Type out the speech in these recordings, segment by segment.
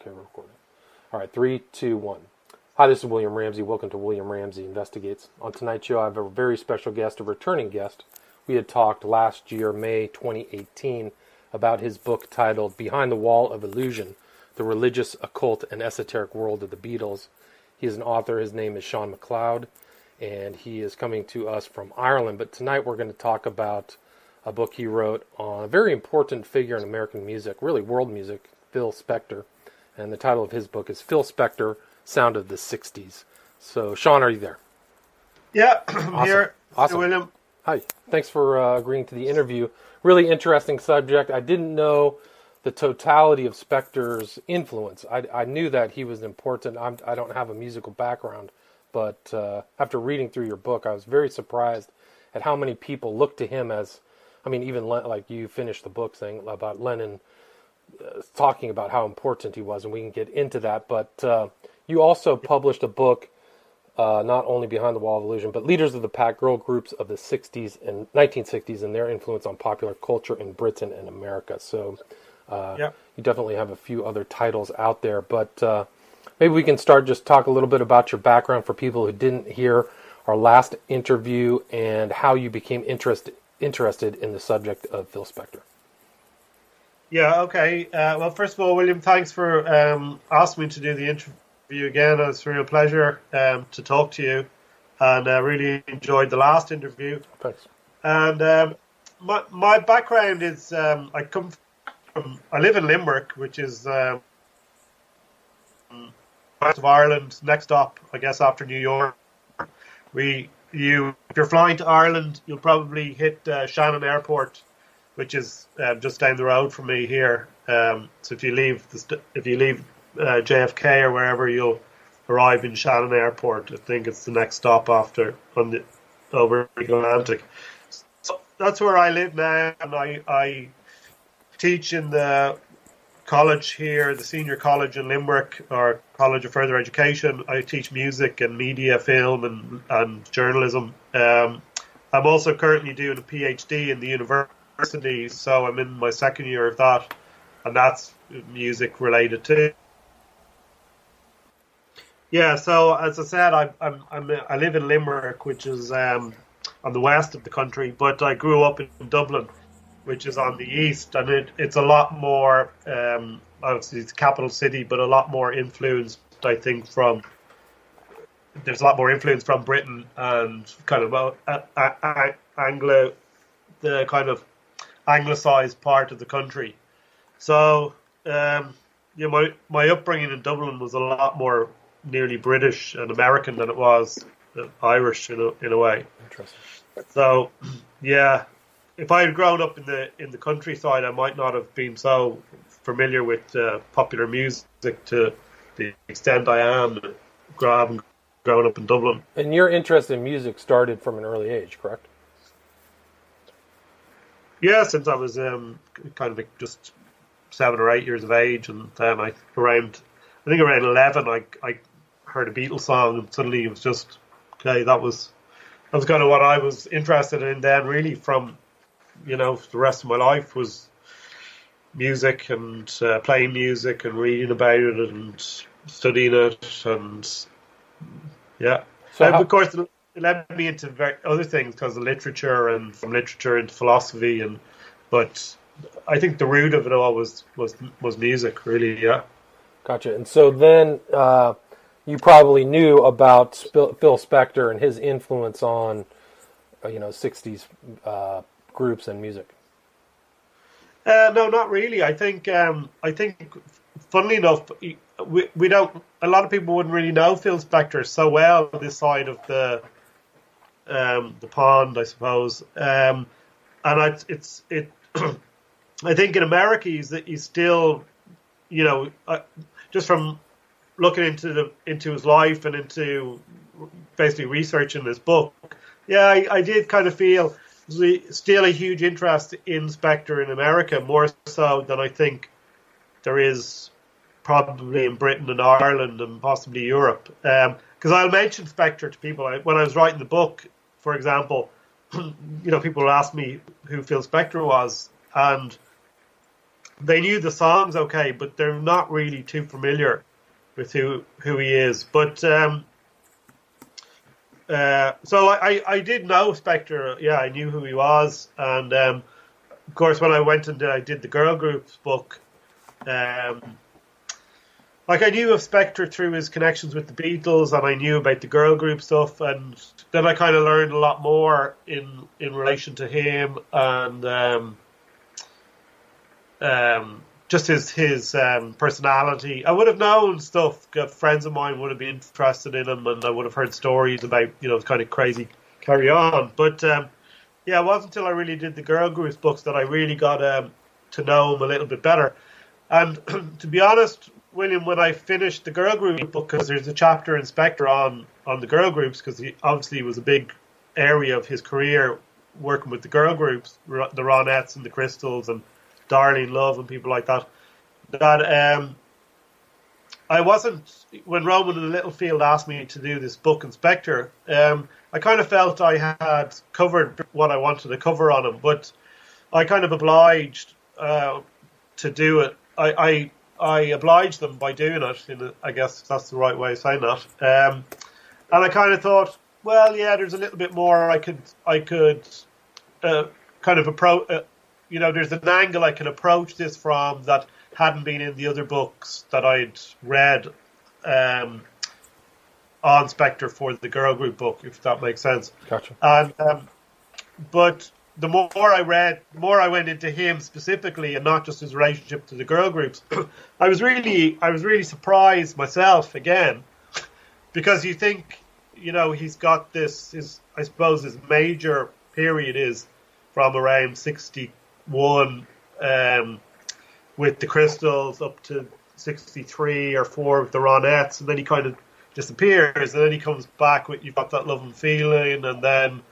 Okay, we're recording. All right, three, two, one. Hi, this is William Ramsey. Welcome to William Ramsey Investigates. On tonight's show, I have a very special guest, a returning guest. We had talked last year, May 2018, about his book titled Behind the Wall of Illusion The Religious, Occult, and Esoteric World of the Beatles. He is an author. His name is Sean MacLeod, and he is coming to us from Ireland. But tonight, we're going to talk about a book he wrote on a very important figure in American music, really world music, Phil Spector. And the title of his book is Phil Spector Sound of the 60s. So, Sean, are you there? Yeah, I'm Awesome. here. Awesome. William. Hi. Thanks for uh, agreeing to the interview. Really interesting subject. I didn't know the totality of Spector's influence. I, I knew that he was important. I'm, I don't have a musical background, but uh, after reading through your book, I was very surprised at how many people look to him as. I mean, even Len, like you finished the book saying about Lennon talking about how important he was, and we can get into that. But uh, you also published a book uh, not only Behind the Wall of Illusion, but Leaders of the Pack girl groups of the 60s and 1960s and their influence on popular culture in Britain and America. So uh, Yeah. you definitely have a few other titles out there. But uh, maybe we can start just talk a little bit about your background for people who didn't hear our last interview and how you became interested interested in the subject of Phil Spector. Yeah, okay. Uh, well, first of all, William, thanks for um, asking me to do the interview again. It's a real pleasure um, to talk to you, and I really enjoyed the last interview. Thanks. And um, my my background is um, I come from I live in Limerick, which is um, west of Ireland, next stop, I guess, after New York. We you if you're flying to Ireland, you'll probably hit uh, Shannon Airport, which is uh, just down the road from me here. Um, so if you leave the if you leave uh, JFK or wherever, you'll arrive in Shannon Airport. I think it's the next stop after on the over the Atlantic. So that's where I live now, and I, I teach in the college here, the senior college in Limerick, or College of Further Education. I teach music and media, film, and, and journalism. Um, I'm also currently doing a PhD in the university, so I'm in my second year of that, and that's music related too. Yeah, so as I said, I, I'm, I'm I live in Limerick, which is um, on the west of the country, but I grew up in Dublin, which is on the east, and it, it's a lot more. Um, obviously, it's capital city, but a lot more influenced, I think, from. There's a lot more influence from Britain and kind of uh, uh, uh, Anglo, the kind of anglicized part of the country. So, um, yeah, my my upbringing in Dublin was a lot more nearly British and American than it was uh, Irish in a, in a way. Interesting. So, yeah, if I had grown up in the in the countryside, I might not have been so familiar with uh, popular music to the extent I am. Growing up in Dublin. And your interest in music started from an early age, correct? Yeah, since I was um, kind of like just seven or eight years of age, and then I around, I think around eleven, I I heard a Beatles song, and suddenly it was just okay. That was that was kind of what I was interested in then. Really, from you know the rest of my life was music and uh, playing music and reading about it and studying it, and yeah. So how- of course, led me into very other things because of literature and from literature into philosophy and but I think the root of it all was was was music really yeah Gotcha. And so then uh, you probably knew about Phil Spector and his influence on, uh, you know, '60s uh, groups and music. uh, no not really I think um, I think funnily enough we, we don't a lot of people wouldn't really know Phil Spector so well this side of the um, the pond I suppose um, and I, it's it I think in America he's he's still you know uh, just from looking into the into his life and into basically researching this book, yeah, I, I did kind of feel still a huge interest in Spector in America, more so than I think there is probably in Britain and Ireland and possibly Europe. Because I'll mention Spector to people I, when I was writing the book, for example. You know, people will ask me who Phil Spector was, and they knew the songs okay, but they're not really too familiar with who who he is. But um, uh, so I, I did know Spector. Yeah, I knew who he was, and um, of course when I went and I did the girl groups book, um, like I knew of Spector through his connections with the Beatles, and I knew about the girl group stuff, and then I kind of learned a lot more in in relation to him and um, um, just his his um, personality. I would have known stuff. Friends of mine would have been interested in him, and I would have heard stories about you know kind of crazy carry on. But um, yeah, it wasn't until I really did the girl groups books that I really got um, to know him a little bit better. And to be honest, William, when I finished the girl group book, because there's a chapter in Spector on on the girl groups, because he obviously was a big area of his career working with the girl groups, the Ronettes and the Crystals and Darlene Love and people like that. That um, I wasn't when Rowman and Littlefield asked me to do this book Inspector. Um, I kind of felt I had covered what I wanted to cover on him, but I kind of obliged uh, to do it. I, I I obliged them by doing it. I guess that's the right way of saying that. Um, and I kind of thought, well, yeah, there's a little bit more I could I could uh, kind of approach. Uh, you know, there's an angle I can approach this from that hadn't been in the other books that I'd read um, on Spector for the girl group book, if that makes sense. Gotcha. And um, but the more I read, the more I went into him specifically, and not just his relationship to the girl groups. I was really, I was really surprised myself again, because you think, you know, he's got this. His, I suppose, his major period is from around sixty one um, with the Crystals up to 63 or 4 with the Ronettes, and then he kind of disappears, and then he comes back with You've Got That Love and Feeling, and then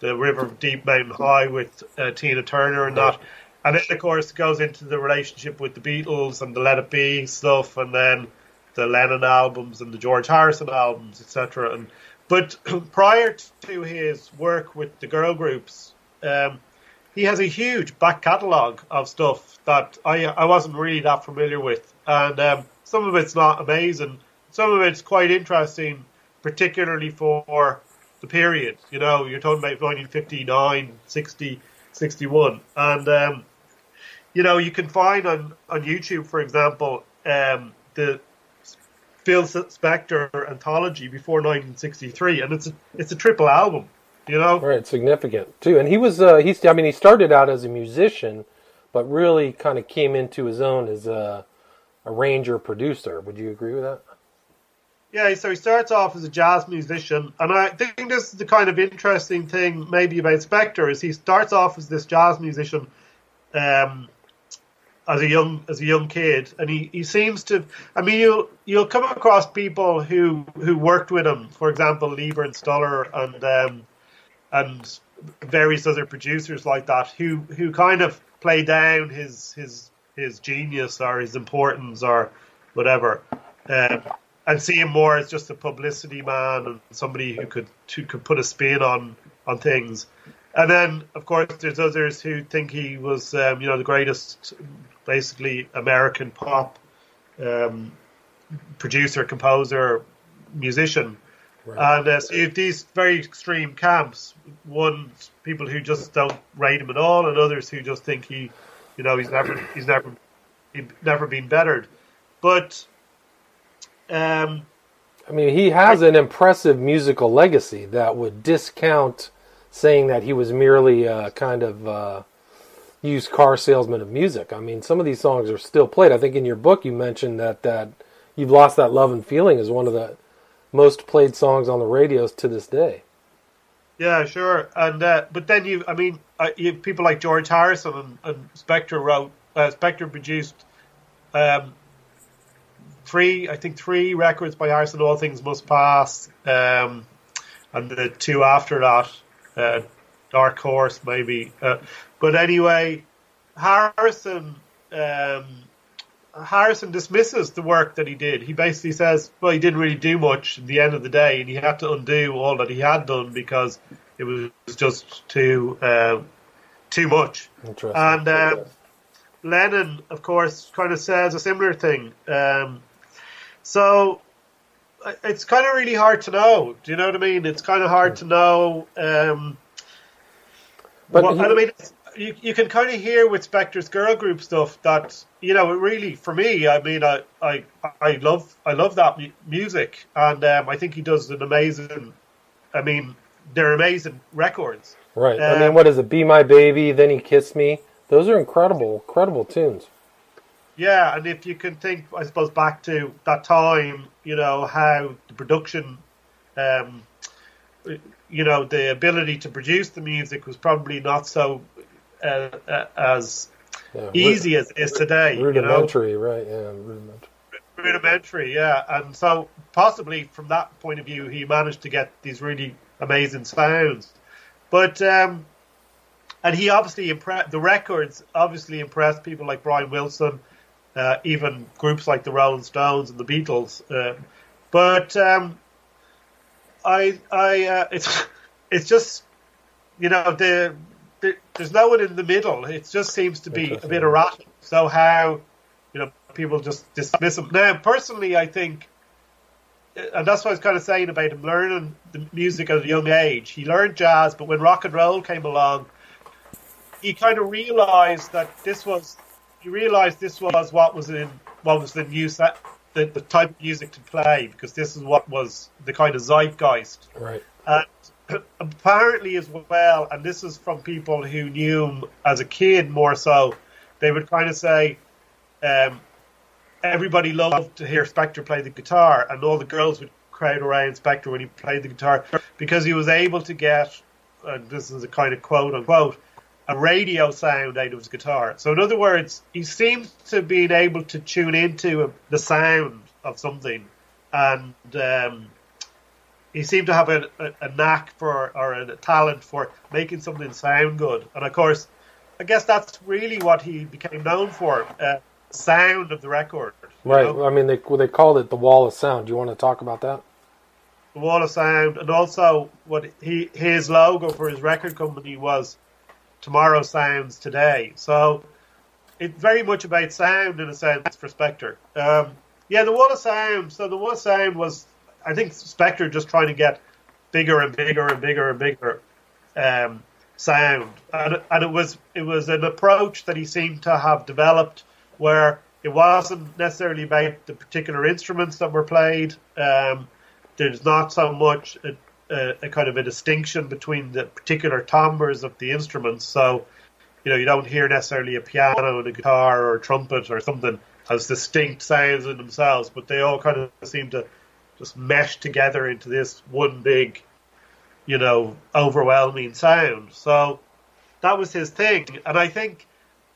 the River of Deep Mountain High with uh, Tina Turner and that. And then, of course, goes into the relationship with the Beatles and the Let It Be stuff, and then the Lennon albums and the George Harrison albums, etc. And but prior to his work with the girl groups, um, he has a huge back catalogue of stuff that I I wasn't really that familiar with, and um, some of it's not amazing. Some of it's quite interesting, particularly for the period. You know, you're talking about 1959, 60, 61, and um, you know you can find on on YouTube, for example, um, the Phil Spector anthology before 1963, and it's a, it's a triple album. You know, right? Significant too. And he was uh, he's I mean he started out as a musician, but really kind of came into his own as a arranger producer. Would you agree with that? Yeah, so he starts off as a jazz musician, and I think this is the kind of interesting thing maybe about Spector is he starts off as this jazz musician um, as a young as a young kid, and he, he seems to. I mean, you'll you'll come across people who who worked with him, for example, Leiber and Stoller, and um, and various other producers like that who who kind of play down his his his genius or his importance or whatever, um, and see him more as just a publicity man and somebody who could who could put a spin on on things. And then, of course, there's others who think he was, um, you know, the greatest, basically American pop um, producer, composer, musician. Right. And uh, so you have these very extreme camps. One, people who just don't rate him at all, and others who just think he, you know, he's never, he's never, he's never been bettered. But, um, I mean, he has an impressive musical legacy that would discount saying that he was merely a kind of uh, used car salesman of music. I mean, some of these songs are still played. I think in your book you mentioned that that you've lost that love and feeling is one of the most played songs on the radios to this day. Yeah, sure. And uh, but then you, I mean, uh, you people like George Harrison and, and Spector wrote. Uh, Spector produced um, three, I think, three records by Harrison. All things must pass, um, and the two after that, uh, Dark Horse, maybe. Uh, but anyway, Harrison. Um, Harrison dismisses the work that he did. He basically says, well, he didn't really do much at the end of the day, and he had to undo all that he had done because it was just too uh, too much. And uh, Lennon, of course, kind of says a similar thing. Um, so it's kind of really hard to know. Do you know what I mean? It's kind of hard to know. Um, but what, he, I mean, you, you can kind of hear with Spector's girl group stuff that you know, really for me, I mean, I I, I love I love that music, and um, I think he does an amazing. I mean, they're amazing records. Right. Um, I mean, what is it? Be my baby, then he kissed me. Those are incredible, incredible tunes. Yeah, and if you can think, I suppose, back to that time, you know, how the production, um, you know, the ability to produce the music was probably not so uh, uh, as yeah, easy as it is today. Rudimentary, you know? right? Yeah, rudimentary. Rudimentary, yeah, and so possibly from that point of view, he managed to get these really amazing sounds. But um, and he obviously impressed the records. Obviously impressed people like Brian Wilson, uh, even groups like the Rolling Stones and the Beatles. Uh, but um, I, I, uh, it's it's just you know the, the, there's no one in the middle. It just seems to be a bit erratic. So how you know people just dismiss them. Now, personally, I think and that's what I was kind of saying about him learning the music at a young age. He learned jazz, but when rock and roll came along, he kind of realized that this was he realized this was what was in what was the new set, the, the type of music to play because this is what was the kind of zeitgeist. Right. And apparently as well, and this is from people who knew him as a kid more so, they would kind of say, um, everybody loved to hear Spector play the guitar, and all the girls would crowd around Spector when he played the guitar because he was able to get, and this is a kind of quote unquote, a radio sound out of his guitar. So, in other words, he seems to be able to tune into the sound of something, and um, he seemed to have a, a, a, knack for or a talent for making something sound good. And of course, I guess that's really what he became known for. Uh, sound of the record. Right. Know? I mean, they they called it the wall of sound. Do you want to talk about that? The wall of sound, and also what he his logo for his record company was tomorrow sounds today. So it's very much about sound in a sense for Spector. Um, yeah, the wall of sound. So the wall of sound was, I think, Spector just trying to get bigger and bigger and bigger and bigger um, sound, and, and it was it was an approach that he seemed to have developed where it wasn't necessarily about the particular instruments that were played. Um, there's not so much a, kind of a distinction between the particular timbres of the instruments. So, you know, you don't hear necessarily a piano and a guitar or a trumpet or something as distinct sounds in themselves, but they all kind of seem to just mesh together into this one big, you know, overwhelming sound. So that was his thing, and I think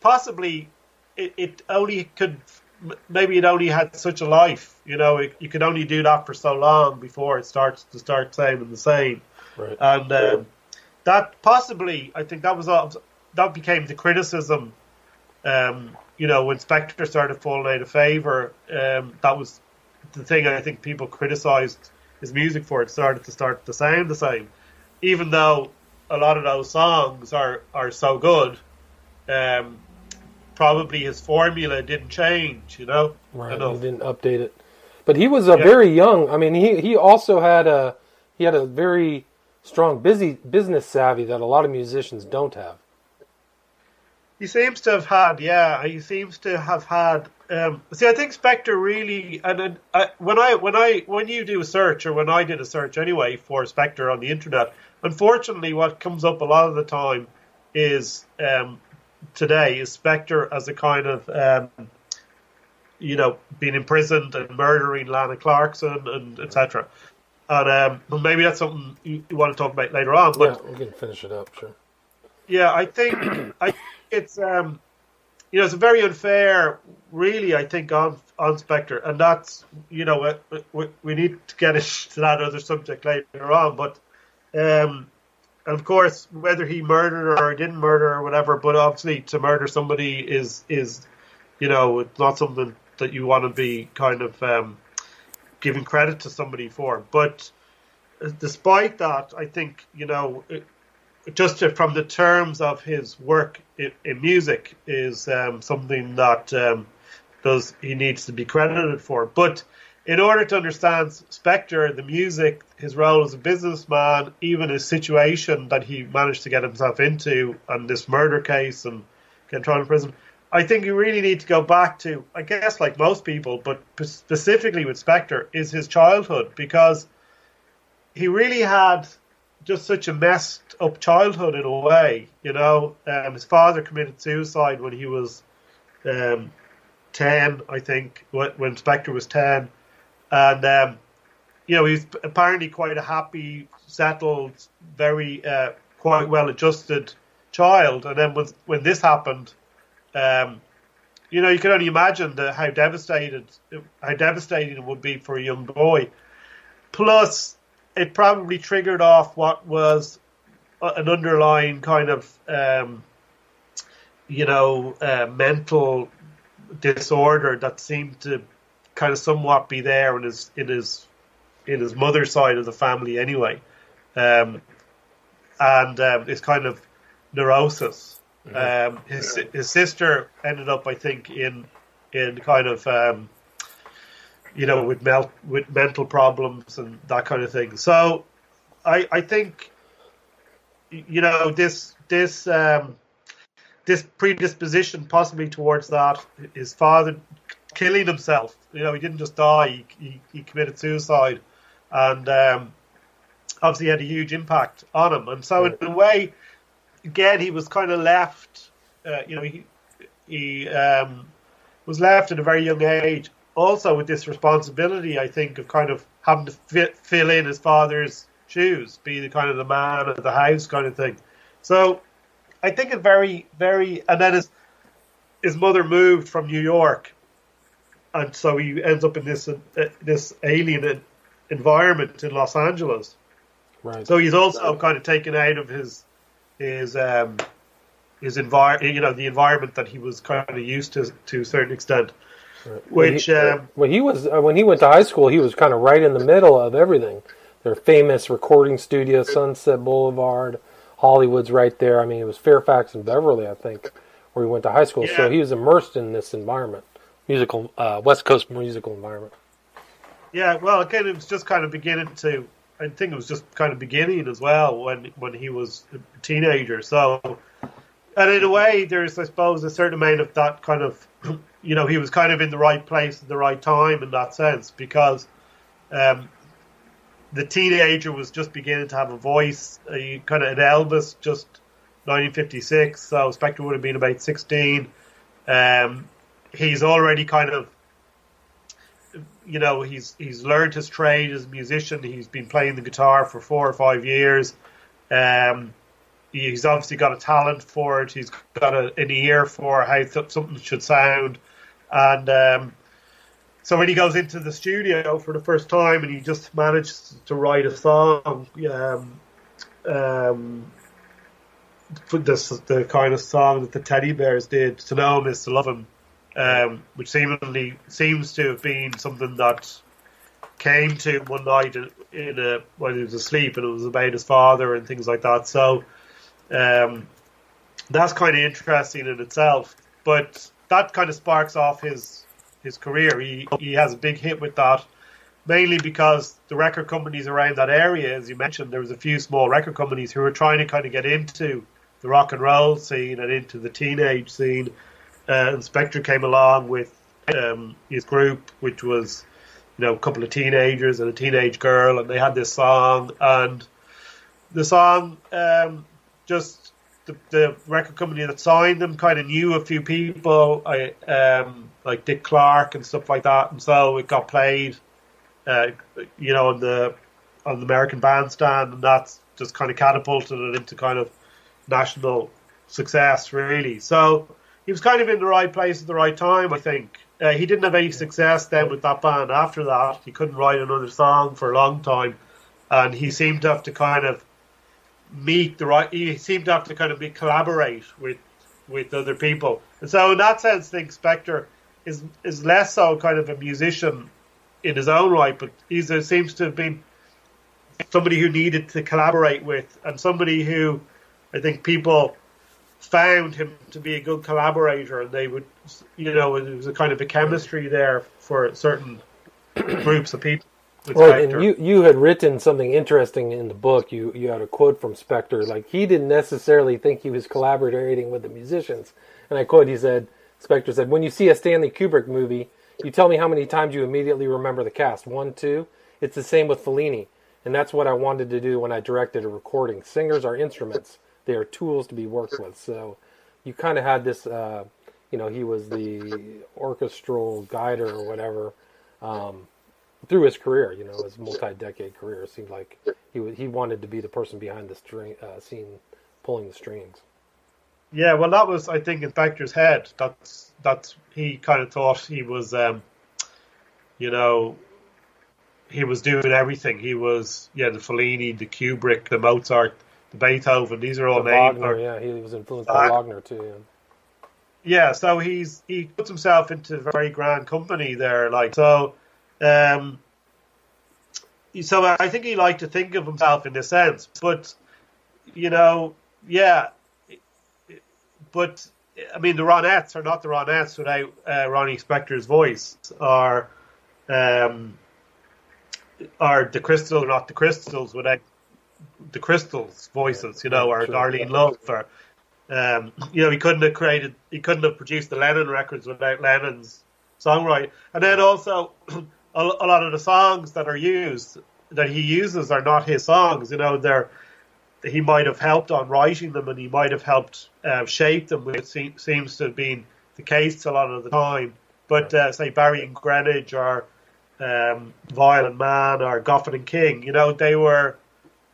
possibly it, it only could maybe it only had such a life. You know, it, you could only do that for so long before it starts to start sounding the same. Right. And um, that possibly, I think that was that became the criticism. Um, you know, when Spector started falling out of favor, um, that was the thing I think people criticized his music for. It started to start to sound the same, even though a lot of those songs are are so good. Um, probably his formula didn't change, you know. Right, he didn't update it. But he was a yeah. very young. I mean, he he also had a he had a very strong busy business savvy that a lot of musicians don't have. He seems to have had, yeah. He seems to have had. Um, see, I think Spector really, and uh, when I when I when you do a search, or when I did a search anyway for Spector on the internet, unfortunately, what comes up a lot of the time is um, today is Spector as a kind of, um, you know, being imprisoned and murdering Lana Clarkson and etc. And um, maybe that's something you, you, want to talk about later on. But yeah, we can finish it up, sure. Yeah, I think I it's um, you know it's a very unfair, really. I think on on Spector, and that's you know we, we need to get to that other subject later on, but um, of course, whether he murdered or didn't murder or whatever, but obviously to murder somebody is is, you know, not something that you want to be kind of um, giving credit to somebody for. But uh, despite that, I think you know, it, just to, from the terms of his work in, in music is um, something that um, does he needs to be credited for. But in order to understand Spector, the music, his role as a businessman, even his situation that he managed to get himself into, and this murder case and get thrown in prison, I think you really need to go back to, I guess, like most people, but specifically with Spector, is his childhood because he really had just such a messed up childhood in a way. You know, um, his father committed suicide when he was um, ten, I think, when Spector was ten, and um, you know he's apparently quite a happy, settled, very uh, quite well adjusted child, and then when when this happened. Um, you know, you can only imagine the, how devastated how devastating it would be for a young boy. Plus, it probably triggered off what was an underlying kind of um, you know uh, mental disorder that seemed to kind of somewhat be there in his in his in his mother's side of the family anyway, um, and um, it's kind of neurosis. Mm-hmm. Um, his his sister ended up, I think, in in kind of um, you know with mel- with mental problems and that kind of thing. So I I think you know this this um, this predisposition possibly towards that. His father killing himself. You know, he didn't just die; he he, he committed suicide, and um, obviously had a huge impact on him. And so, in a way, again, he was kind of left. Uh, you know, he he um, was left at a very young age, also with this responsibility, I think, of kind of having to fit, fill in his father's shoes, be the kind of the man of the house kind of thing. So I think it's very, very, and then his his mother moved from New York, and so he ends up in this uh, this alien environment in Los Angeles. Right. So he's also kind of taken out of his his um, his environment, you know, the environment that he was kind of used to to a certain extent. Right. Which when he, um, when he was uh, when he went to high school, he was kind of right in the middle of everything. Their famous recording studio, Sunset Boulevard, Hollywood's right there. I mean, it was Fairfax and Beverly, I think, where he went to high school. Yeah. So he was immersed in this environment, musical uh, West Coast musical environment. Yeah, well, again, it was just kind of beginning to. I think it was just kind of beginning as well when when he was a teenager. So, and in a way, there's I suppose a certain amount of that kind of, you know, he was kind of in the right place at the right time in that sense because um, the teenager was just beginning to have a voice. Uh, kind of at Elvis, just 1956. So Spector would have been about 16. Um, he's already kind of, you know, he's he's learned his trade as a musician. He's been playing the guitar for four or five years. Um, he's obviously got a talent for it. He's got a, an ear for how th- something should sound, and um, so when he goes into the studio for the first time and he just manages to write a song, um, um, this the kind of song that the Teddy Bears did, "To Know Him Is to Love Him," um, which seemingly seems to have been something that came to one night in, in a when he was asleep, and it was about his father and things like that. So um, that's kind of interesting in itself, but that kind of sparks off his his career. He he has a big hit with that, mainly because the record companies around that area, as you mentioned, there was a few small record companies who were trying to kind of get into the rock and roll scene and into the teenage scene. Uh, and Spector came along with um, his group, which was you know a couple of teenagers and a teenage girl, and they had this song, and the song um, just the, the record company that signed them kind of knew a few people, I, um, like Dick Clark and stuff like that, and so it got played, uh, you know, on the on the American Bandstand, and that's just kind of catapulted it into kind of national success, really. So he was kind of in the right place at the right time, I think. Uh, he didn't have any success then with that band after that. He couldn't write another song for a long time, and he seemed to have to kind of meet the right. He seemed to have to kind of be collaborate with with other people, and so in that sense, I think Spector is is less so kind of a musician in his own right, but he seems to have been somebody who needed to collaborate with, and somebody who I think people found him to be a good collaborator, and they would, you know, it was a kind of a chemistry there for certain groups of people. Right, and you you had written something interesting in the book. You you had a quote from Spector, like he didn't necessarily think he was collaborating with the musicians. And I quote, he said, Spector said, "When you see a Stanley Kubrick movie, you tell me how many times you immediately remember the cast. One, two. It's the same with Fellini, and that's what I wanted to do when I directed a recording. Singers are instruments; they are tools to be worked with. So, you kind of had this, uh, you know, he was the orchestral guider or whatever." Um, through his career, you know, his multi-decade career, it seemed like he he wanted to be the person behind the string uh, scene, pulling the strings. Yeah, well, that was I think in Spector's head. That's that's he kind of thought he was, um, you know, he was doing everything. He was yeah, the Fellini, the Kubrick, the Mozart, Beethoven. These are all names. Wagner, yeah, he was influenced by uh, Wagner too. Yeah. yeah, so he's he puts himself into very grand company there, like so um, so I think he liked to think of himself in this sense, but you know, yeah, but I mean, the Ronettes are not the Ronettes without uh, Ronnie Spector's voice, or um, or the Crystals, not the Crystals without the Crystals' voices, you know, or Darlene Love, or um, you know, he couldn't have created, he couldn't have produced the Lennon records without Lennon's songwriting, and then also. a, a lot of the songs that are used that he uses are not his songs. You know, they're he might have helped on writing them and he might have helped uh, shape them, which se- seems to have been the case a lot of the time. But uh, say Barry and Greenwich or um, Weil and Mann or Goffin and King, you know, they were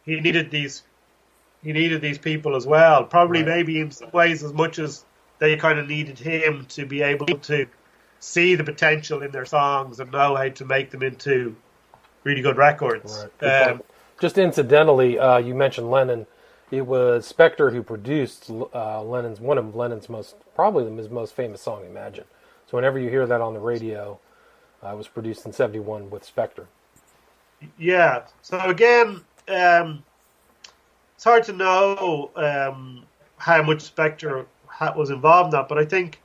he needed these he needed these people as well. Probably right. maybe in some ways as much as they kind of needed him to be able to see the potential in their songs and know how to make them into really good records. Right. Um, Just incidentally, uh, you mentioned Lennon. It was Spector who produced uh, Lennon's one of Lennon's most probably his most famous song, "Imagine." So whenever you hear that on the radio, uh, it was produced in '71 with Spector. Yeah. So again, um, it's hard to know um, how much Spector was involved in that, but I think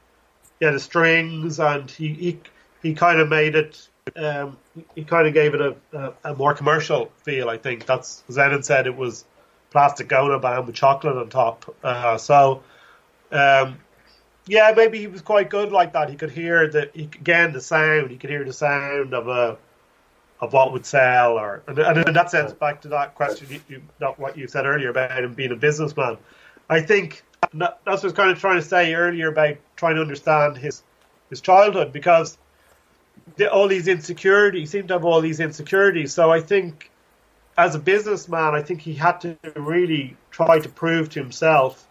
yeah, the strings, and he he, he kind of made it. Um, he kind of gave it a, a, a, more commercial feel. I think that's Lennon said it was plastic Ono band with chocolate on top. Uh, so, um, yeah, maybe he was quite good like that. He could hear the he, again the sound. He could hear the sound of a of what would sell, or and, in that sense, back to that question, you, you, not what you said earlier about him being a businessman. I think that's what I was kind of trying to say earlier about trying to understand his his childhood because the, all these insecurities seem to have all these insecurities. So I think as a businessman, I think he had to really try to prove to himself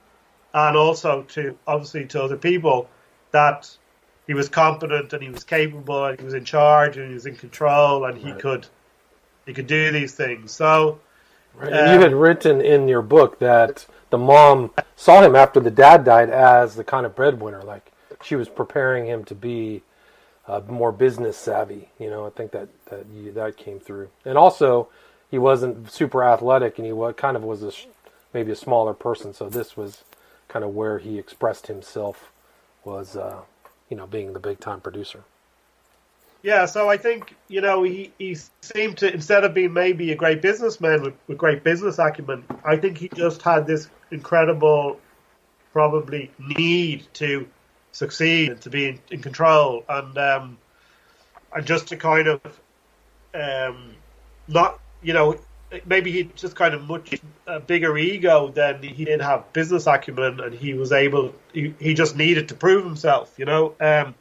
and also to obviously to other people that he was competent and he was capable and he was in charge and he was in control and he right. could he could do these things. So right. um, you had written in your book that the mom saw him after the dad died as the kind of breadwinner. Like she was preparing him to be uh, more business savvy. You know, I think that that you, that came through. And also, he wasn't super athletic, and he was, kind of was a, maybe a smaller person. So this was kind of where he expressed himself was, uh, you know, being the big time producer. Yeah, so I think you know he, he seemed to instead of being maybe a great businessman with, with great business acumen, I think he just had this incredible, probably need to succeed and to be in, in control, and um, and just to kind of um, not you know maybe he just kind of much a bigger ego than he did have business acumen, and he was able he, he just needed to prove himself, you know. Um,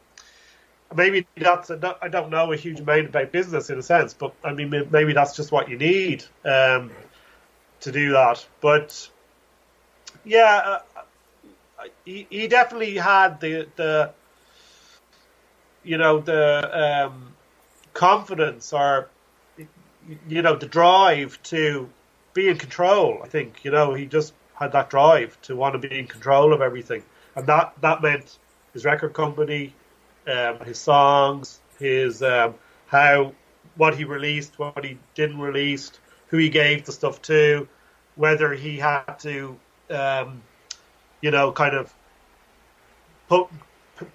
maybe that's a, I don't know a huge amount about business in a sense, but I mean maybe that's just what you need um, to do that. But yeah, uh, he, he definitely had the the you know the um, confidence or you know the drive to be in control. I think you know he just had that drive to want to be in control of everything, and that that meant his record company um, his songs, his um, how what he released, what he didn't release, who he gave the stuff to, whether he had to um, you know, kind of put,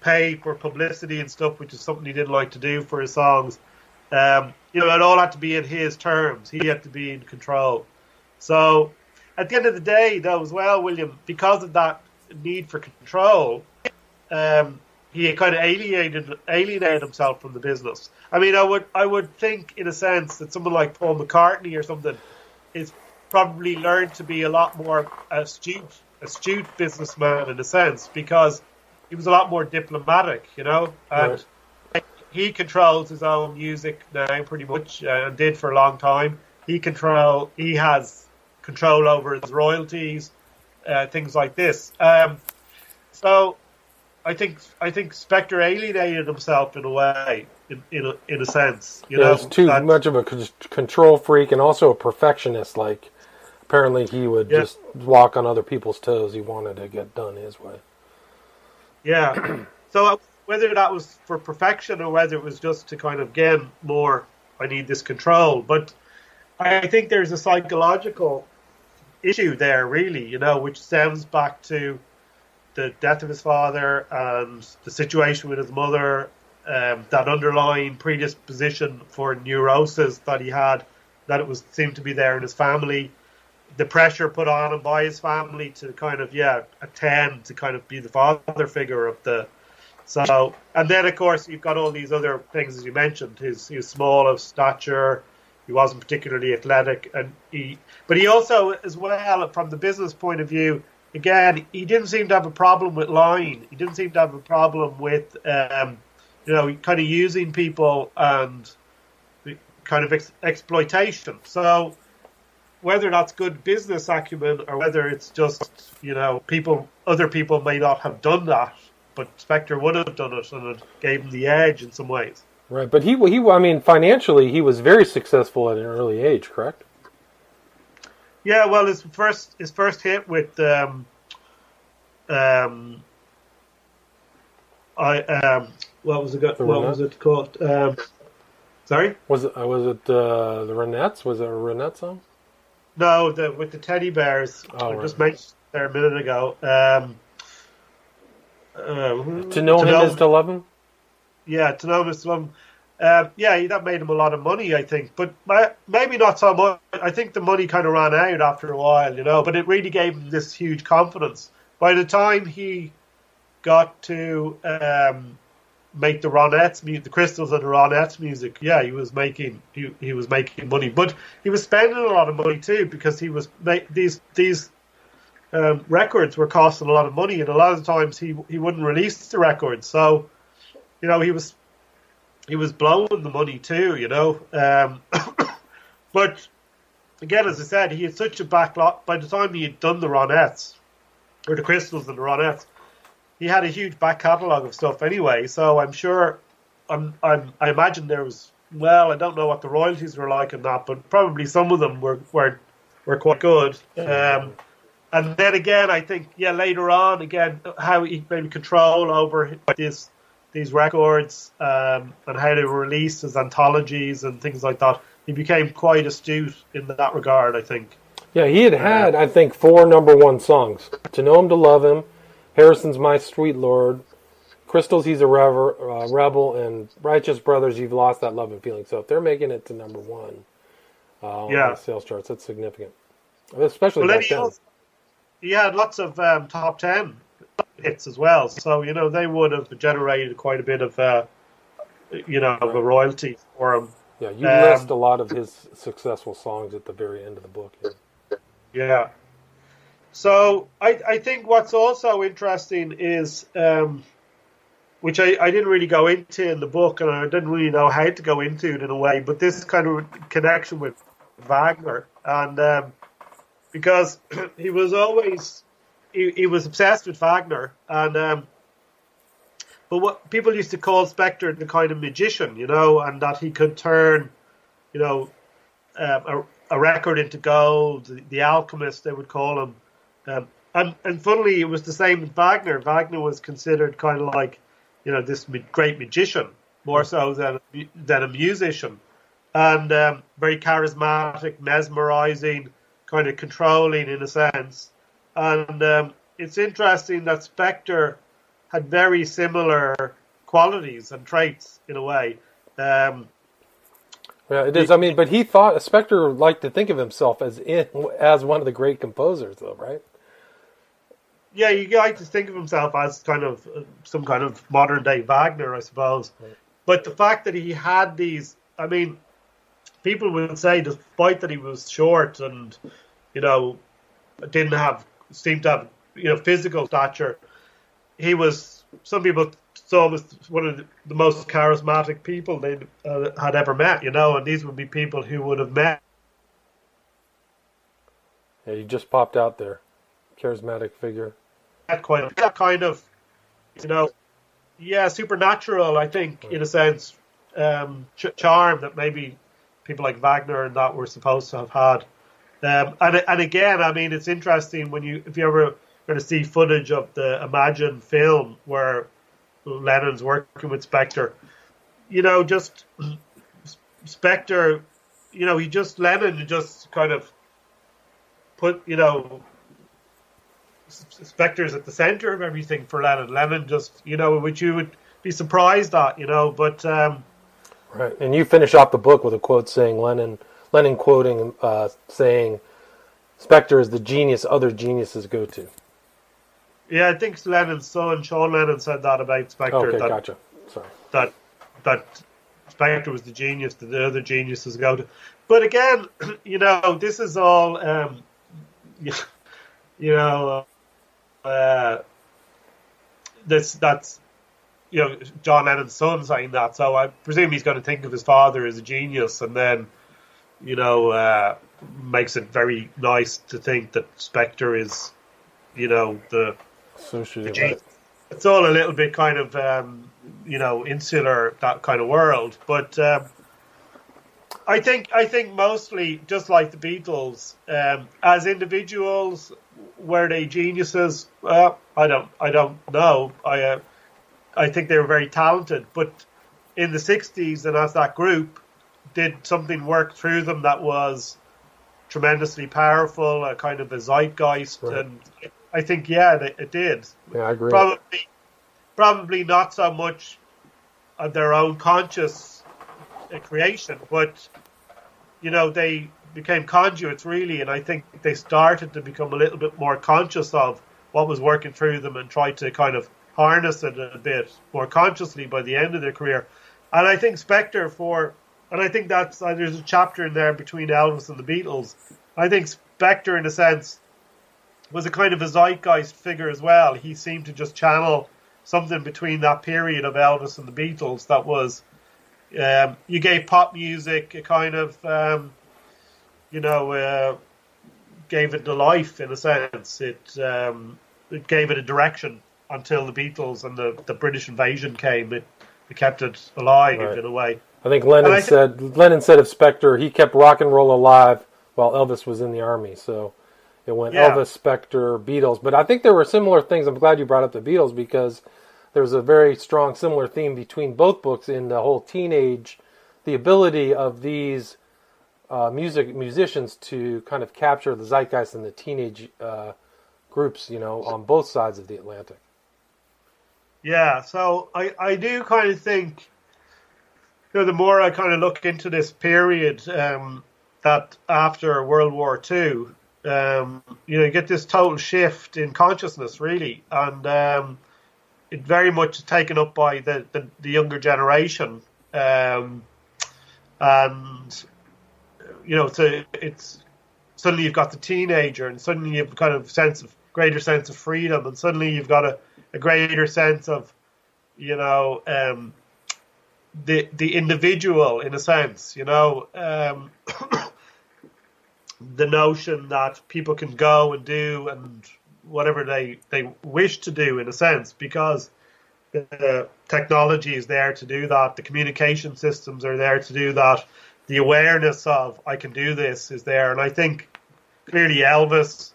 pay for publicity and stuff, which is something he didn't like to do for his songs. Um, you know, it all had to be in his terms. He had to be in control. So, at the end of the day, though, as well, William, because of that need for control, um, he kind of alienated alienated himself from the business. I mean, I would I would think, in a sense, that someone like Paul McCartney or something is probably learned to be a lot more astute astute businessman in a sense because he was a lot more diplomatic, you know, and right. He controls his own music now pretty much uh, and did for a long time. He control he has control over his royalties, uh, things like this. Um, so I think I think Spector alienated himself in a way, in in a, in a sense. You yeah, know, he's too much of a control freak and also a perfectionist. Like apparently he would yeah. just walk on other people's toes. He wanted to get done his way. Yeah. so uh, whether that was for perfection or whether it was just to kind of gain more, I need this control. But I think there's a psychological issue there, really. You know, which stems back to the death of his father and the situation with his mother, um, that underlying predisposition for neurosis that he had, that it was seemed to be there in his family, the pressure put on him by his family to kind of yeah attend to kind of be the father figure of the. So and then of course you've got all these other things as you mentioned. He's he was small of stature. He wasn't particularly athletic, and he, but he also, as well, from the business point of view, again, he didn't seem to have a problem with lying. He didn't seem to have a problem with, um, you know, kind of using people and kind of ex- exploitation. So whether that's good business acumen or whether it's just, you know, people, other people may not have done that, but Spector would have done it and it gave him the edge in some ways. Right, but he, he, I mean, financially, he was very successful at an early age, correct? Yeah, well, his first his first hit with um, um, I um, what was it? What was it called? Um, sorry, was it uh, was it uh, the Ronettes? Was it a Ronette song? No, the with the teddy bears. Oh, I right. just mentioned there a minute ago. Um, uh, to know to him know, is to love him. Yeah, to know him is to love him. Uh, yeah, that made him a lot of money, I think, but maybe not so much. I think the money kind of ran out after a while, you know. But it really gave him this huge confidence. By the time he got to um, make the Ronettes, the Crystals and the Ronettes music, yeah, he was making he, he was making money, but he was spending a lot of money too because he was making these these um, records were costing a lot of money, and a lot of times he he wouldn't release the records, so you know he was he was blowing the money too, you know. Um, but again, as I said, he had such a backlog. By the time he had done the Ronettes or the Crystals and the Ronettes, he had a huge back catalogue of stuff anyway. So I'm sure, I'm, I'm, I imagine there was. Well, I don't know what the royalties were like in that, but probably some of them were were, were quite good. Um, and then again, I think yeah, later on, again, how he maybe control over this these records um, and how they were released as anthologies and things like that. He became quite astute in that regard, I think. Yeah, he had had, I think, four number one songs. To Know Him, To Love Him, Harrison's My Sweet Lord, Crystals, He's a Rever, uh, Rebel, and Righteous Brothers, You've Lost That Love and Feeling. So if they're making it to number one uh, yeah. the sales charts, that's significant. Especially well, back then. Also, he had lots of um, top ten hits as well. So you know they would have generated quite a bit of uh, you know of a royalty for him. Yeah, you um, list a lot of his successful songs at the very end of the book. Yeah. yeah. So I, I think what's also interesting is, um, which I, I didn't really go into in the book, and I didn't really know how to go into it in a way, but this kind of connection with Wagner, and um, because he was always he, he was obsessed with Wagner, and um, but what people used to call Spector the kind of magician, you know, and that he could turn, you know, um, a, a, record into gold. The, the, alchemist, they would call him. Um, and and funnily, it was the same with Wagner. Wagner was considered kind of like, you know, this great magician more so than than a musician, and um, very charismatic, mesmerizing, kind of controlling in a sense and um, it's interesting that Spector had very similar qualities and traits in a way. Um, yeah, it is. I mean, but he thought Spector liked to think of himself as in, as one of the great composers, though, right? Yeah, he like to think of himself as kind of uh, some kind of modern day Wagner, I suppose. Right. But the fact that he had these, I mean, people would say, despite that he was short and you know didn't have seemed to have you know physical stature, he was. Some people saw him as one of the most charismatic people they uh, had ever met. You know, and these would be people who would have met. Yeah, you just popped out there, charismatic figure. That kind of, that kind of, you know, yeah, supernatural. I think, right. in a sense, um, ch- charm that maybe people like Wagner and that were supposed to have had. Um, and and again, I mean, it's interesting when you if you ever going to see footage of the Imagine film where Lennon's working with Spector. You know, just Spector. You know, he just Lennon just kind of put you know Spector's at the center of everything for Lennon. Lennon just you know, which you would be surprised at, you know, but. Um, Right, and you finish off the book with a quote saying Lennon, Lennon quoting, uh, saying, "Spector is the genius other geniuses go to." Yeah, I think Lennon's son, Sean Lennon, said that about Spector. Okay, that, gotcha. Sorry. That that Spector was the genius that the other geniuses go to. But again, you know, this is all, um, you know, uh, this that's you know, John Lennon's son saying that. So I presume he's going to think of his father as a genius, and then, you know, uh, makes it very nice to think that Spector is, you know, the. It's all a little bit kind of, um, you know, insular that kind of world, but. Um, I think I think mostly just like the Beatles, um, as individuals, were they geniuses? Well, I don't I don't know. I uh, I think they were very talented. But in the 60s, and as that group, did something work through them that was tremendously powerful, a kind of a zeitgeist. Right. And I think, yeah, it, it did. Yeah, I agree. Probably, probably not so much of their own conscious uh, creation, but, you know, they became conduits really, and I think they started to become a little bit more conscious of what was working through them and tried to kind of harness it a bit more consciously by the end of their career. And I think Spector for, and I think that's uh, there's a chapter in there between Elvis and the Beatles. I think Spector, in a sense, was a kind of a zeitgeist figure as well. He seemed to just channel something between that period of Elvis and the Beatles that was. Um, you gave pop music a kind of, um, you know, uh, gave it the life in a sense. It um, it gave it a direction until the Beatles and the, the British invasion came. It, it kept it alive right. in a way. I think Lennon I said Lennon said of Spector he kept rock and roll alive while Elvis was in the army. So it went yeah. Elvis, Spector, Beatles. But I think there were similar things. I'm glad you brought up the Beatles because there's a very strong similar theme between both books in the whole teenage, the ability of these uh, music musicians to kind of capture the zeitgeist and the teenage uh, groups, you know, on both sides of the Atlantic. Yeah, so I, I do kind of think, you know, the more I kind of look into this period, um, that after World War II, um, you know, you get this total shift in consciousness, really, and um, it very much is taken up by the, the, the younger generation, um, and you know, so it's suddenly you've got the teenager, and suddenly you've kind of sense of greater sense of freedom, and suddenly you've got a a greater sense of, you know, um, the the individual in a sense, you know, um, the notion that people can go and do and whatever they they wish to do in a sense because the technology is there to do that, the communication systems are there to do that, the awareness of I can do this is there, and I think clearly Elvis.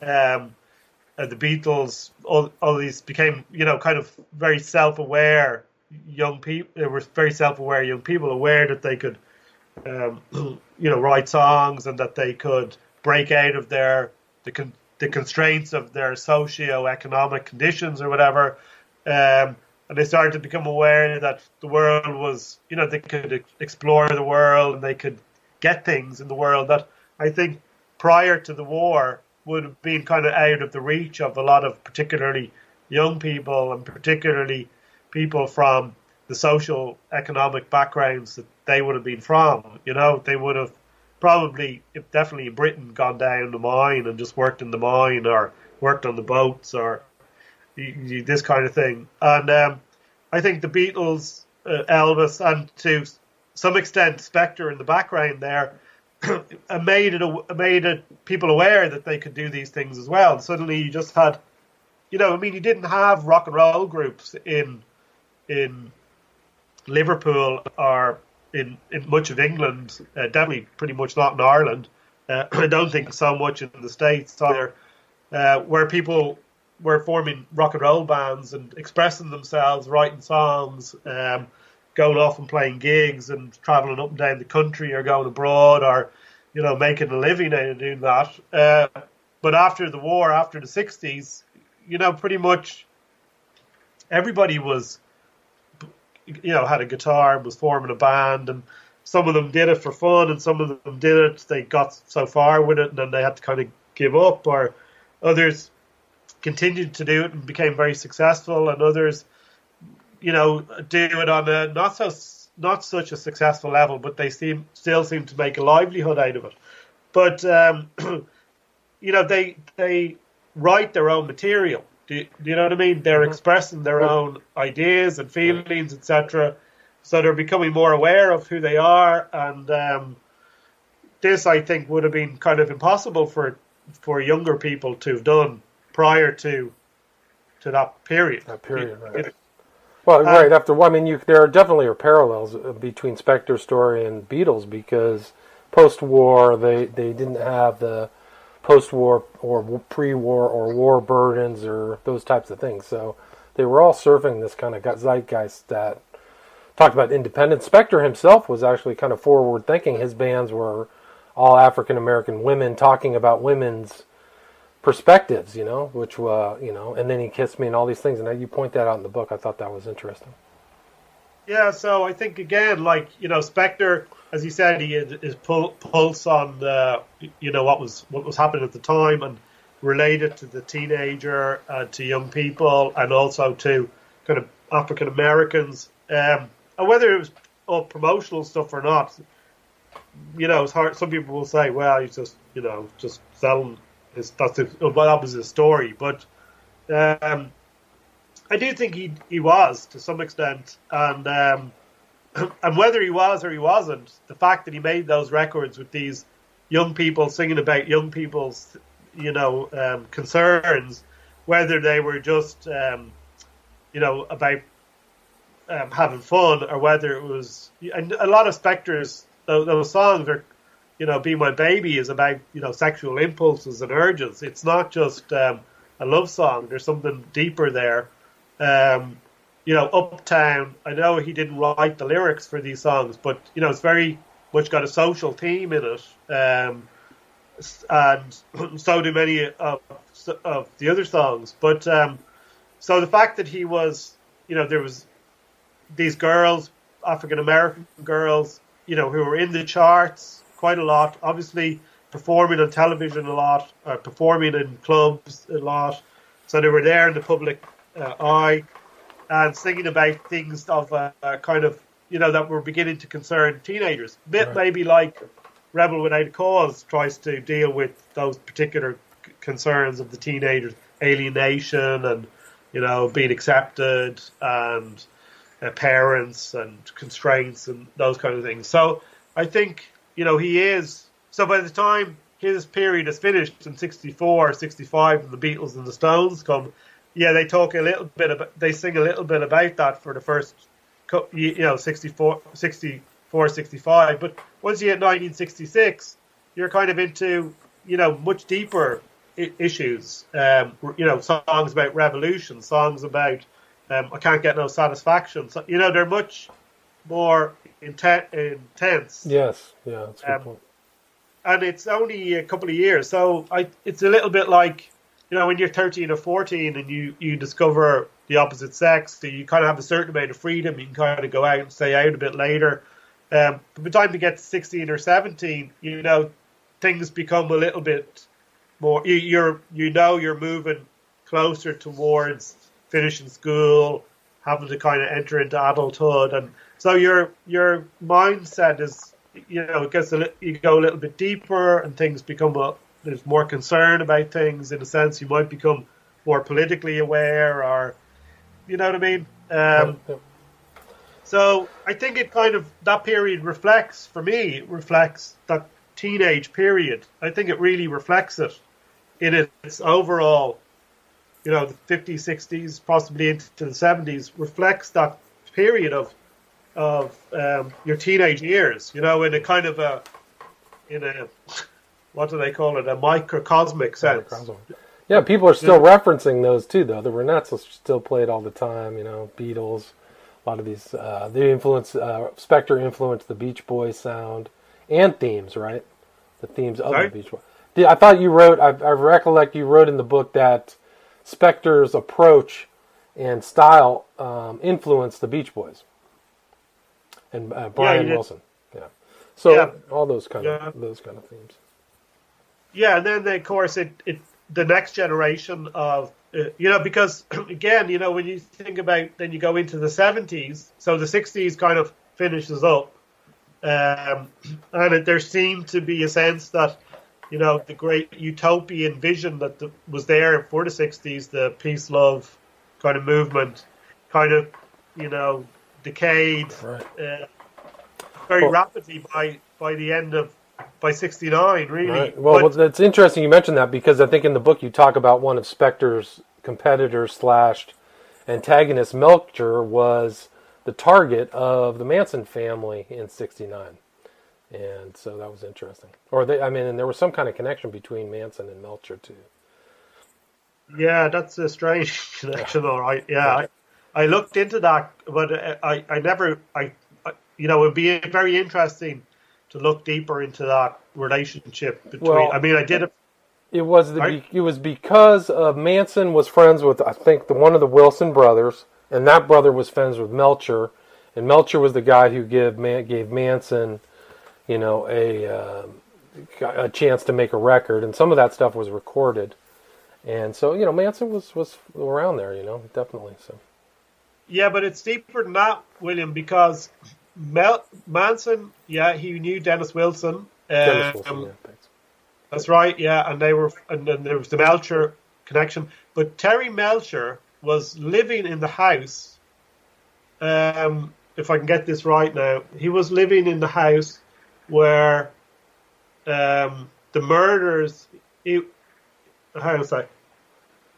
Um, uh, the Beatles, all, all these became, you know, kind of very self-aware young people. They were very self-aware young people, aware that they could, um, you know, write songs and that they could break out of their the con- the constraints of their socio-economic conditions or whatever. Um, and they started to become aware that the world was, you know, they could explore the world and they could get things in the world that I think prior to the war would have been kind of out of the reach of a lot of particularly young people and particularly people from the social economic backgrounds that they would have been from. You know, they would have probably, if definitely in Britain, gone down the mine and just worked in the mine or worked on the boats or this kind of thing. And um, I think the Beatles, uh, Elvis, and to some extent Spector in the background there, made it made it people aware that they could do these things as well. And suddenly you just had, you know, I mean, you didn't have rock and roll groups in in Liverpool or in, in much of England, uh, definitely pretty much not in Ireland. Uh, I don't think so much in the States either, uh, where people were forming rock and roll bands and expressing themselves, writing songs, um, going off and playing gigs and traveling up and down the country or going abroad or, you know, making a living out of doing that. Uh, but after the war, after the 60s, you know, pretty much everybody was, you know, had a guitar, was forming a band and some of them did it for fun and some of them did it, they got so far with it and then they had to kind of give up or others continued to do it and became very successful, and others, you know, do it on a not so not such a successful level, but they seem still seem to make a livelihood out of it. But um, you know, they they write their own material. Do you, do you know what I mean? They're mm-hmm. expressing their own ideas and feelings, etc. So they're becoming more aware of who they are, and um, this I think would have been kind of impossible for for younger people to have done prior to to that period. That period, right. Well, uh, right after. I mean, you, there are definitely are parallels uh, between Spector's story and Beatles because post-war they they didn't have the post-war or pre-war or war burdens or those types of things. So they were all serving this kind of zeitgeist that talked about independence. Spector himself was actually kind of forward-thinking. His bands were all African American women talking about women's perspectives, you know, which uh, you know, and then he kissed me and all these things, and you point that out in the book. I thought that was interesting. Yeah, so I think again, like you know, Spector, as he said, he had his pulse on uh, you know what was what was happening at the time and related to the teenager, and to young people, and also to kind of African Americans. Um, and whether it was all promotional stuff or not, you know, it's hard. Some people will say, "Well, he's just you know just selling his, that's his, well, that was his story. But um, I do think he he was to some extent, and um, and whether he was or he wasn't, the fact that he made those records with these young people singing about young people's you know um, concerns, whether they were just um, you know about um, having fun or whether it was and a lot of Spector's those, those songs are you know, Be My Baby is about, you know, sexual impulses and urges. It's not just um, a love song. There's something deeper there. Um, you know, Uptown, I know he didn't write the lyrics for these songs, but, you know, it's very much got a social theme in it. Um, and so do many of, of the other songs. But um, so the fact that he was, you know, there was these girls, African American girls, you know, who were in the charts, quite a lot. Obviously, performing on television a lot, uh, performing in clubs a lot. So they were there in the public uh, eye and singing about things of a, a, kind of, you know, that were beginning to concern teenagers. Bit right. maybe like Rebel Without a Cause tries to deal with those particular c- concerns of the teenagers, alienation and, you know, being accepted and uh, parents and constraints and those kind of things. So I think you know, he is. So by the time his period is finished in 64, 65, and the Beatles and the Stones come, yeah, they talk a little bit about, they sing a little bit about that for the first, you know, 64, 64 65. But once you hit 1966, you're kind of into, you know, much deeper issues. Um, you know, songs about revolution, songs about um, I can't get no satisfaction. So, you know, they're much more inten- intense. Yes, yeah, that's a good um, point. and it's only a couple of years, so I it's a little bit like you know when you're 13 or 14 and you you discover the opposite sex, so you kind of have a certain amount of freedom. You can kind of go out and stay out a bit later. Um, by the time you get to 16 or 17, you know things become a little bit more. You, you're you know you're moving closer towards finishing school, having to kind of enter into adulthood, and so your your mindset is you know it gets a li- you go a little bit deeper, and things become a there's more concern about things in a sense. You might become more politically aware, or you know what I mean. Um, Yeah. so I think it kind of that period reflects for me reflects that teenage period. I think it really reflects it in its overall, you know, the 50s, 60s, possibly into the 70s reflects that period of of um, your teenage years. You know, in a kind of a in a what do they call it? A microcosmic sense. Yeah, people are still referencing those too, though. The Ronettes are still played all the time. You know, Beatles, a lot of these. Uh, they influence uh, Spector influenced the Beach Boys sound and themes, right? The themes of Sorry? the Beach Boys. I thought you wrote. I, I recollect you wrote in the book that Spector's approach and style um, influenced the Beach Boys and uh, Brian did. Wilson. Yeah. So Yeah. all those kind Yeah. of those kind of themes. Yeah, and then of course it, it the next generation of uh, you know because again you know when you think about then you go into the seventies, so the sixties kind of finishes up, um, and it, there seemed to be a sense that you know the great utopian vision that the, was there for the sixties, the peace love kind of movement, kind of you know decayed Right. uh, very Well- rapidly by by the end of by sixty nine really. Right. Well, But- well, it's interesting you mentioned that because I think in the book you talk about one of Spector's competitors slash antagonist, Melcher, was the target of the Manson family in '69, and so that was interesting. Or they, I mean, and there was some kind of connection between Manson and Melcher too. Yeah, that's a strange connection, all right. Yeah, I, I looked into that, but uh, I, I never, I, I, you know, it'd be very interesting to look deeper into that relationship between. Well- I mean, I did it. It was the Right. it was because of Manson was friends with I think the one of the Wilson brothers, and that brother was friends with Melcher, and Melcher was the guy who gave gave Manson, you know, a um a chance to make a record, and some of that stuff was recorded, and so you know Manson was was around there, you know, definitely. So Yeah, but it's deeper than that, William, because Mel, Manson, yeah, he knew Dennis Wilson. Dennis um, Wilson, yeah. That's right, yeah, and they were, and then there was the Melcher connection. But Terry Melcher was living in the house. Um, if I can get this right now, he was living in the house where um, the murders. Hang on a sec.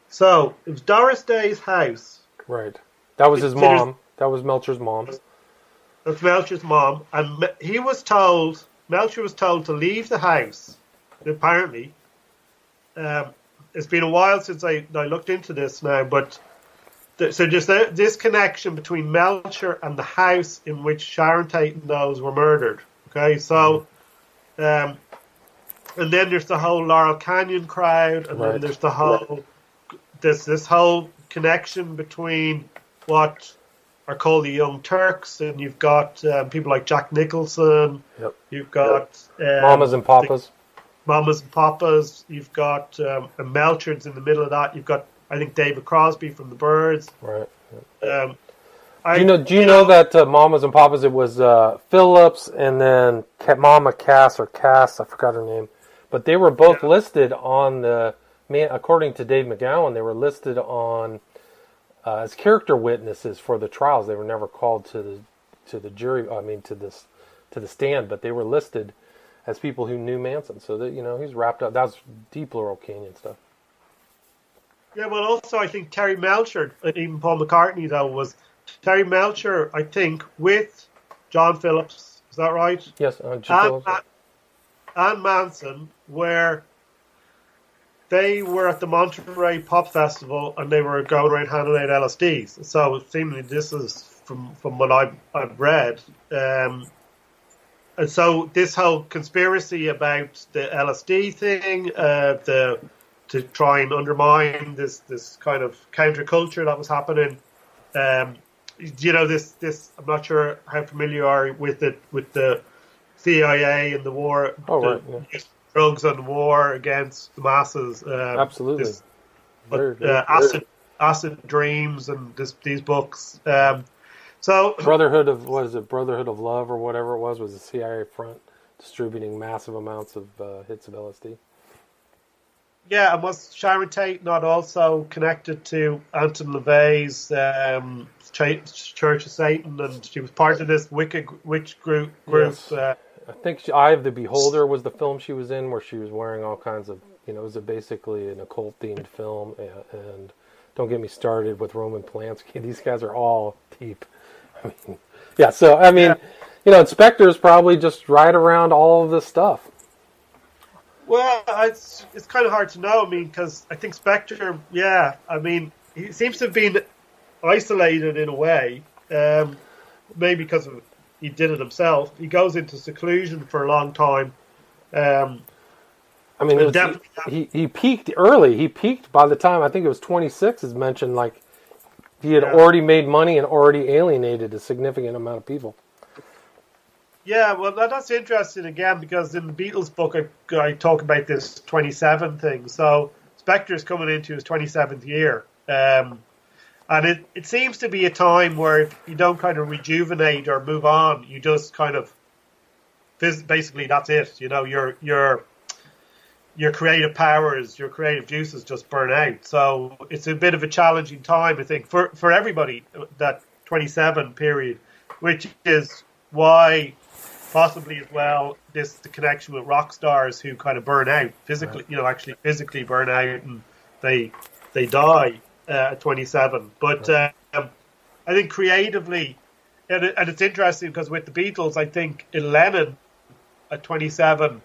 So it was Doris Day's house. Right, that was his mom. That was Melcher's mom. That's Melcher's mom, and he was told. Melcher was told to leave the house. Apparently, um, it's been a while since I, I looked into this now, but th- so just th- this connection between Melcher and the house in which Sharon Tate and those were murdered. Okay, so, um, and then there's the whole Laurel Canyon crowd, and Right. then there's the whole this this whole connection between what are called the Young Turks, and you've got um, people like Jack Nicholson. Yep. You've got um, Mamas and papas. Mamas and Papas. You've got um, and Melcher's in the middle of that. You've got I think David Crosby from the Byrds. Right. Um, I, Do you know? Do you know that uh, Mamas and Papas? It was uh, Phillips and then Mama Cass or Cass. I forgot her name, but they were both Yeah. listed on the man. According to Dave McGowan, they were listed on uh, as character witnesses for the trials. They were never called to the to the jury. I mean, to this to the stand, but they were listed as people who knew Manson. So that you know, he's wrapped up. That's deep Laurel Canyon stuff. Yeah, well, also I think Terry Melcher, and even Paul McCartney though was Terry Melcher. I think with John Phillips. Is that right? Yes, uh, and, Phillips. And Manson, where they were at the Monterey Pop Festival and they were going around handing out LSDs. So seemingly this is from from what I've, I've read. Um, and so this whole conspiracy about the LSD thing, uh, the to try and undermine this this kind of counterculture that was happening. Um, you know this this I'm not sure how familiar you are with it with the CIA and the war, oh, the, right, yeah. drugs and war against the masses. Um, Absolutely. This, Very, but, very uh, acid acid dreams and this, these books. Um, so Brotherhood of what is it? Brotherhood of Love or whatever it was was the CIA front distributing massive amounts of uh, hits of LSD. Yeah, and was Sharon Tate not also connected to Anton LaVey's um, Ch- Church of Satan, and she was part of this wicked witch group. group Yes. uh, I think she, Eye of the Beholder was the film she was in, where she was wearing all kinds of, you know, it was a basically an occult themed film. And, and don't get me started with Roman Polanski; these guys are all deep. I mean, yeah. So I mean, Yeah. you know, inspectors probably just ride around all of this stuff. Well, it's it's kind of hard to know. I mean, because I think Spector, yeah, I mean, he seems to have been isolated in a way. Um, maybe because of he did it himself. He goes into seclusion for a long time. Um, I mean, was, Definitely. he he peaked early. He peaked by the time I think it was 26 is mentioned. Like he had Yeah. already made money and already alienated a significant amount of people. Yeah, well, that's interesting again because in the Beatles book, I, I talk about this 27 thing. So Spector's coming into his 27th year. Um, and it, it seems to be a time where you don't kind of rejuvenate or move on, you just kind of basically that's it. You know, your your your creative powers, your creative juices just burn out. So it's a bit of a challenging time, I think, for for everybody that 27 period, which is why possibly as well this the connection with rock stars who kind of burn out physically, you know, actually physically burn out and they they die uh, at 27. But um, I think creatively, and, it, and it's interesting because with the Beatles, I think in Lennon at 27,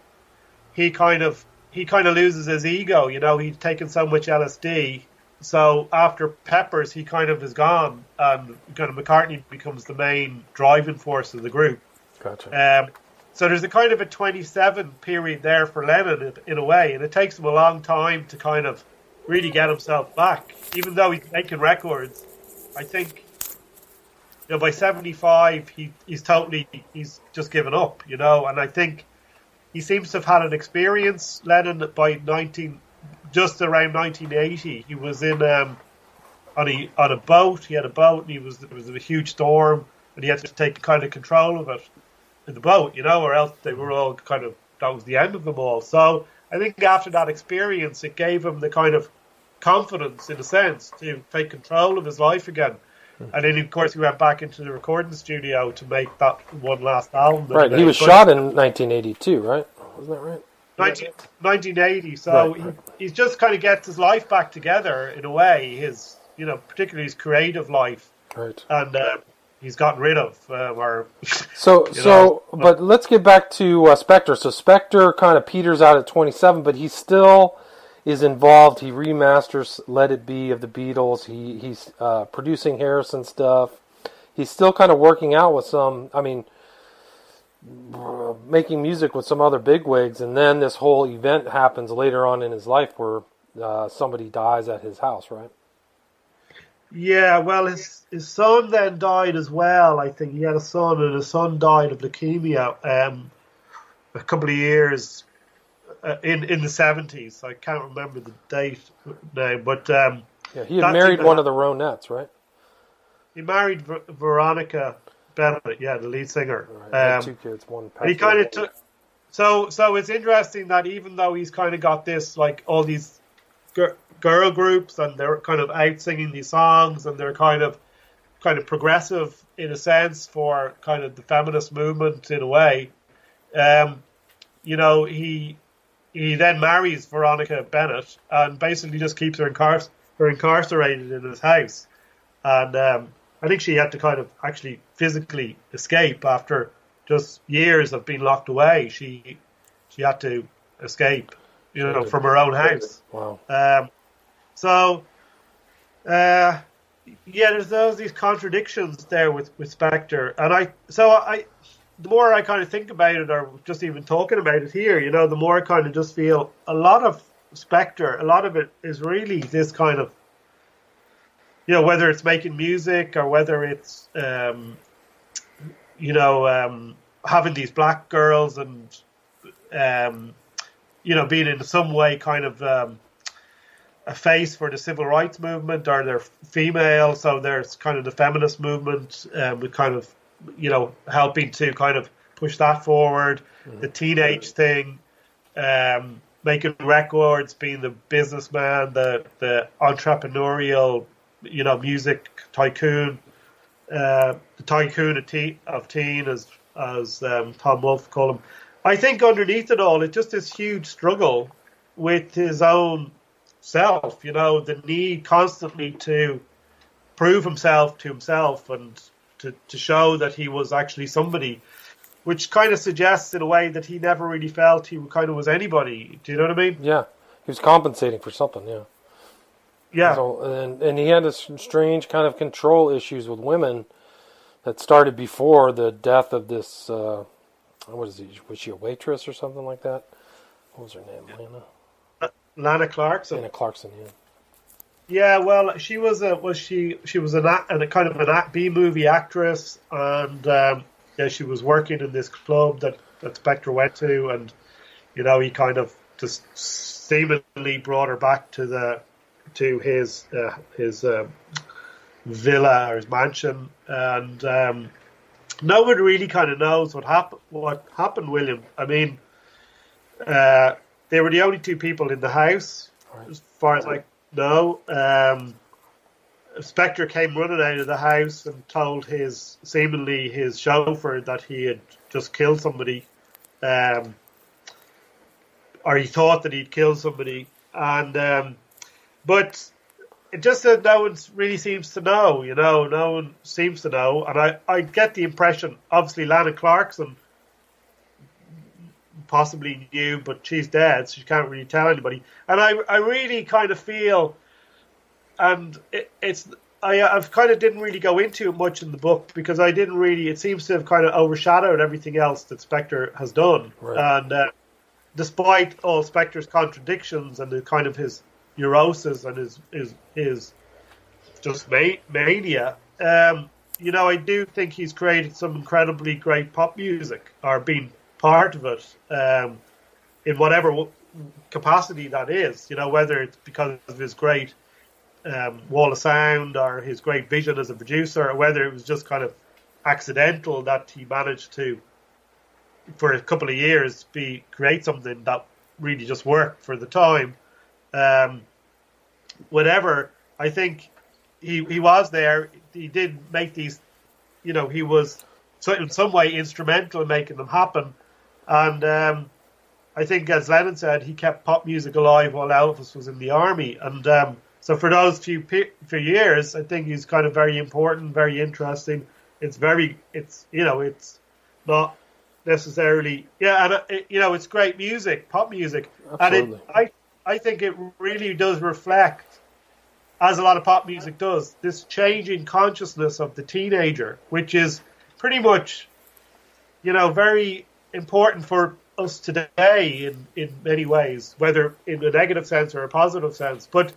he kind of he kind of loses his ego. You know, he's taken so much LSD. So after Peppers, he kind of is gone, and kind of McCartney becomes the main driving force of the group. Gotcha. Um, so there's a kind of a 27 period there for Lennon in, in a way, and it takes him a long time to kind of really get himself back. Even though he's making records, I think you know by 75 he he's totally he's just given up, you know. And I think he seems to have had an experience. Lennon by 19 just around 1980, he was in um, on a on a boat. He had a boat, and he was there was a huge storm, and he had to take kind of control of it in the boat, you know, or else they were all kind of that was the end of them all. So I think after that experience, it gave him the kind of confidence, in a sense, to take control of his life again. And then, of course, he went back into the recording studio to make that one last album. Right. He was shot in 1982, right? Wasn't that right? 19, 1980. So Right, he, he just kind of gets his life back together in a way. His, you know, particularly his creative life, Right. and uh, he's gotten rid of. Uh, So, so, know, but let's get back to uh, Spector. So Spector kind of peters out at 27, but he still is involved. He remasters "Let It Be" of the Beatles. He he's uh, producing Harrison stuff. He's still kind of working out with some. I mean, making music with some other bigwigs, and then this whole event happens later on in his life where uh, somebody dies at his house. Right. Yeah, well, his his son then died as well. I think he had a son, and his son died of leukemia. Um, a couple of years uh, in in the seventies. I can't remember the date now, but um, Yeah. He had married one of the Ronettes, right? he married Ver- Veronica Bennett. Yeah, the lead singer. Right. Um, two kids. One. And he kind of took. So, so it's interesting that even though he's kind of got this, like all these girl groups, and they're kind of out singing these songs, and they're kind of, kind of progressive in a sense for kind of the feminist movement in a way. Um, you know, he he then marries Veronica Bennett and basically just keeps her, incar- her incarcerated in his house, and um, I think she had to kind of actually physically escape after just years of being locked away. She she had to escape, you know, from her own house. Wow. Um, so, uh, yeah, there's those these contradictions there with with Spector, and I so I the more I kind of think about it, or just even talking about it here, you know, the more I kind of just feel a lot of Spector, a lot of it is really this kind of, you know, whether it's making music or whether it's, um, you know, um, having these black girls and, um, you know, being in some way kind of um, a face for the civil rights movement, or they're female, so there's kind of the feminist movement um, with kind of, you know, helping to kind of push that forward. Mm-hmm. The teenage thing, um, making records, being the businessman, the the entrepreneurial, you know, music tycoon, uh, the tycoon of teen, of teen as as um, Tom Wolfe called him. I think underneath it all, it's just this huge struggle with his own self. You know, the need constantly to prove himself to himself and to, to show that he was actually somebody which kind of suggests in a way that he never really felt he kind of was anybody. Do you know what I mean? Yeah, he was compensating for something. Yeah. Yeah. So, and and he had this strange kind of control issues with women that started before the death of this. Uh, what is he? Was she a waitress or something like that? What was her name? Lana. Uh, Lana Clarkson. Lana Clarkson. Yeah. Yeah, well, she was a was she she was an a, a kind of an B movie actress, and um, yeah, she was working in this club that, that Spector went to, and you know he kind of just seemingly brought her back to the to his uh, his um, villa or his mansion, and um, no one really kind of knows what happened. What happened, William? I mean, uh, they were the only two people in the house, right. as far as I know. Um, Spector came running out of the house and told his seemingly his chauffeur that he had just killed somebody, um, or he thought that he'd killed somebody, and um, but it just that no one really seems to know. You know, no one seems to know, and I I get the impression, obviously, Lana Clarkson possibly knew, but she's dead, so she can't really tell anybody. And I I really kind of feel and it, it's I I've kind of didn't really go into it much in the book because I didn't really. It seems to have kind of overshadowed everything else that Spector has done, right. and uh, despite all Spector's contradictions and the kind of his neurosis and his his his just mania. Um, you know, I do think he's created some incredibly great pop music or been part of it um, in whatever capacity that is. You know, whether it's because of his great um, Wall of Sound or his great vision as a producer, or whether it was just kind of accidental that he managed to, for a couple of years, be create something that really just worked for the time. Um, whatever, I think he he was there. He did make these, you know, he was in some way instrumental in making them happen, and. Um, I think, as Lennon said, he kept pop music alive while Elvis was in the army, and um, so for those few few years, I think he's kind of very important, very interesting. It's very, it's you know, it's not necessarily yeah, and it, uh, you know, it's great music, pop music, Absolutely. and it, I I think it really does reflect, as a lot of pop music does, this changing consciousness of the teenager, which is pretty much, you know, very important for us today in in many ways, whether in a negative sense or a positive sense, but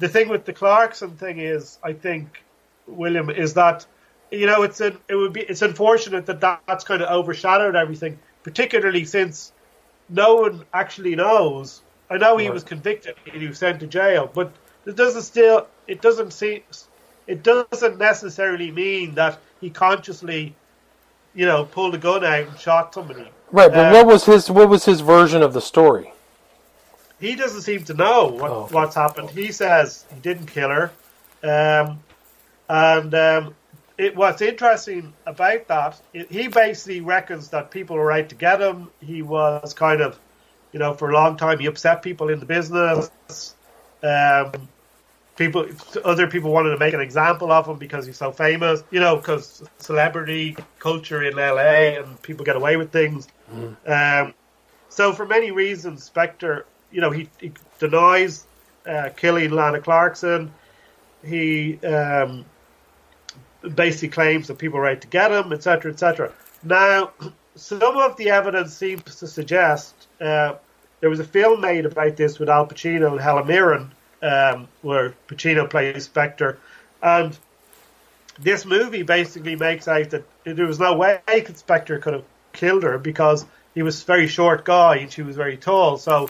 the thing with the Clarkson thing is, I think, William, is that you know it's an, it would be it's unfortunate that, that that's kind of overshadowed everything, particularly since no one actually knows. I know he right. was convicted and he was sent to jail, but it doesn't still it doesn't see it doesn't necessarily mean that he consciously, you know, pulled a gun out and shot somebody. Right, but um, what was his what was his version of the story? he doesn't seem to know what, oh, what's happened. He says he didn't kill her, um, and um, it, what's interesting about that, it, he basically reckons that people were out to get him. He was kind of, you know, for a long time he upset people in the business. Um, people, other people wanted to make an example of him because he's so famous. You know, because celebrity culture in LA and people get away with things. Mm. Um, so for many reasons, Spector you know, he, he denies uh, killing Lana Clarkson. He um, basically claims that people are out to get him, etc., etc. Now, some of the evidence seems to suggest uh, there was a film made about this with Al Pacino and Helen Mirren, um, where Pacino plays Spector, and this movie basically makes out that there was no way Spector could have killed her because he was a very short guy and she was very tall. So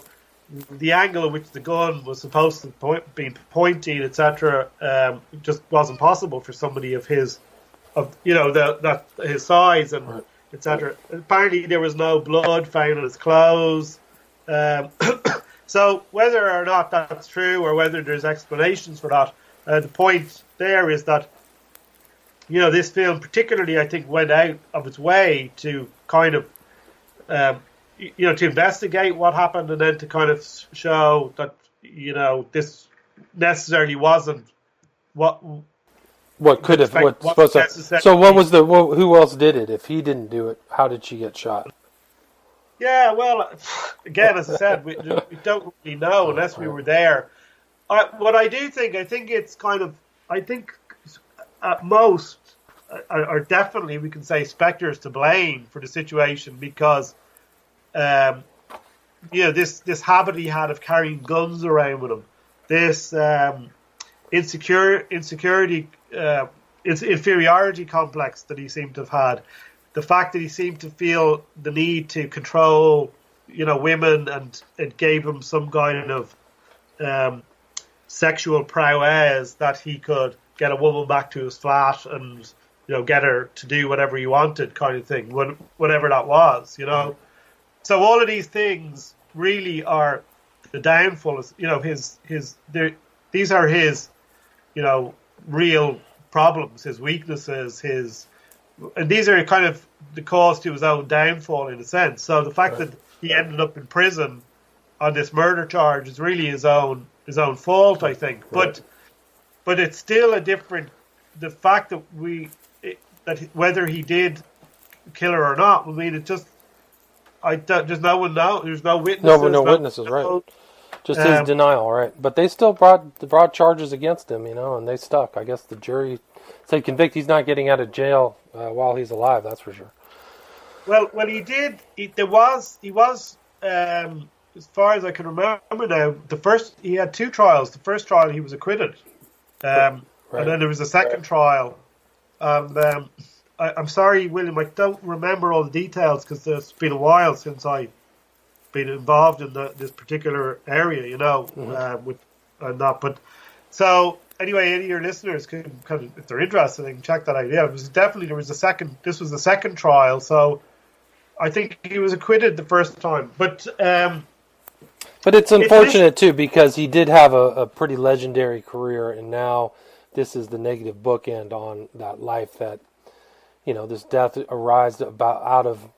the angle at which the gun was supposed to point, be pointing, etc., um, just wasn't possible for somebody of his, of you know, the, that his size and right. etc. Apparently, there was no blood found on his clothes. Um, so whether or not that's true, or whether there's explanations for that, uh, the point there is that you know this film, particularly, I think, went out of its way to kind of um, you know, to investigate what happened and then to kind of show that, you know, this necessarily wasn't what what could have what to. So what was the what, who else did it? If he didn't do it, how did she get shot? Yeah, well, again, as I said, we, we don't really know unless we were there. I, what I do think, I think it's kind of, I think at most, or definitely, we can say Spector is to blame for the situation because um, you know, this this habit he had of carrying guns around with him, this um, insecure insecurity, uh, inferiority complex that he seemed to have had, the fact that he seemed to feel the need to control, you know, women, and it gave him some kind of um, sexual prowess that he could get a woman back to his flat and you know get her to do whatever he wanted, kind of thing, whatever that was, you know. So all of these things really are the downfall. Is, you know, his his these are his, you know, real problems, his weaknesses, his, and these are kind of the cause to his own downfall in a sense. So the fact right. that he ended up in prison on this murder charge is really his own his own fault, I think. Right. But but it's still a different. The fact that we that whether he did kill her or not, I mean, it just I there's no one now. There's no witnesses. No, no, witnesses, right? Just um, his denial, right? But they still brought brought charges against him, you know, and they stuck. I guess the jury said convict. He's not getting out of jail uh, while he's alive. That's for sure. Well, well, he did. He, there was he was um, as far as I can remember now. The first he had two trials. The first trial he was acquitted, um, right. and then there was a second right. trial, and um, I, am sorry, William, I don't remember all the details because it's been a while since I've been involved in the, this particular area, you know, mm-hmm. uh, with and that. But so anyway, any of your listeners can kind if they're interested, they can check that out. Yeah, it was definitely there was a second. This was the second trial, so I think he was acquitted the first time, but. Um, but it's unfortunate too because he did have a, a pretty legendary career, and now this is the negative bookend on that life that you know, this death arised about out of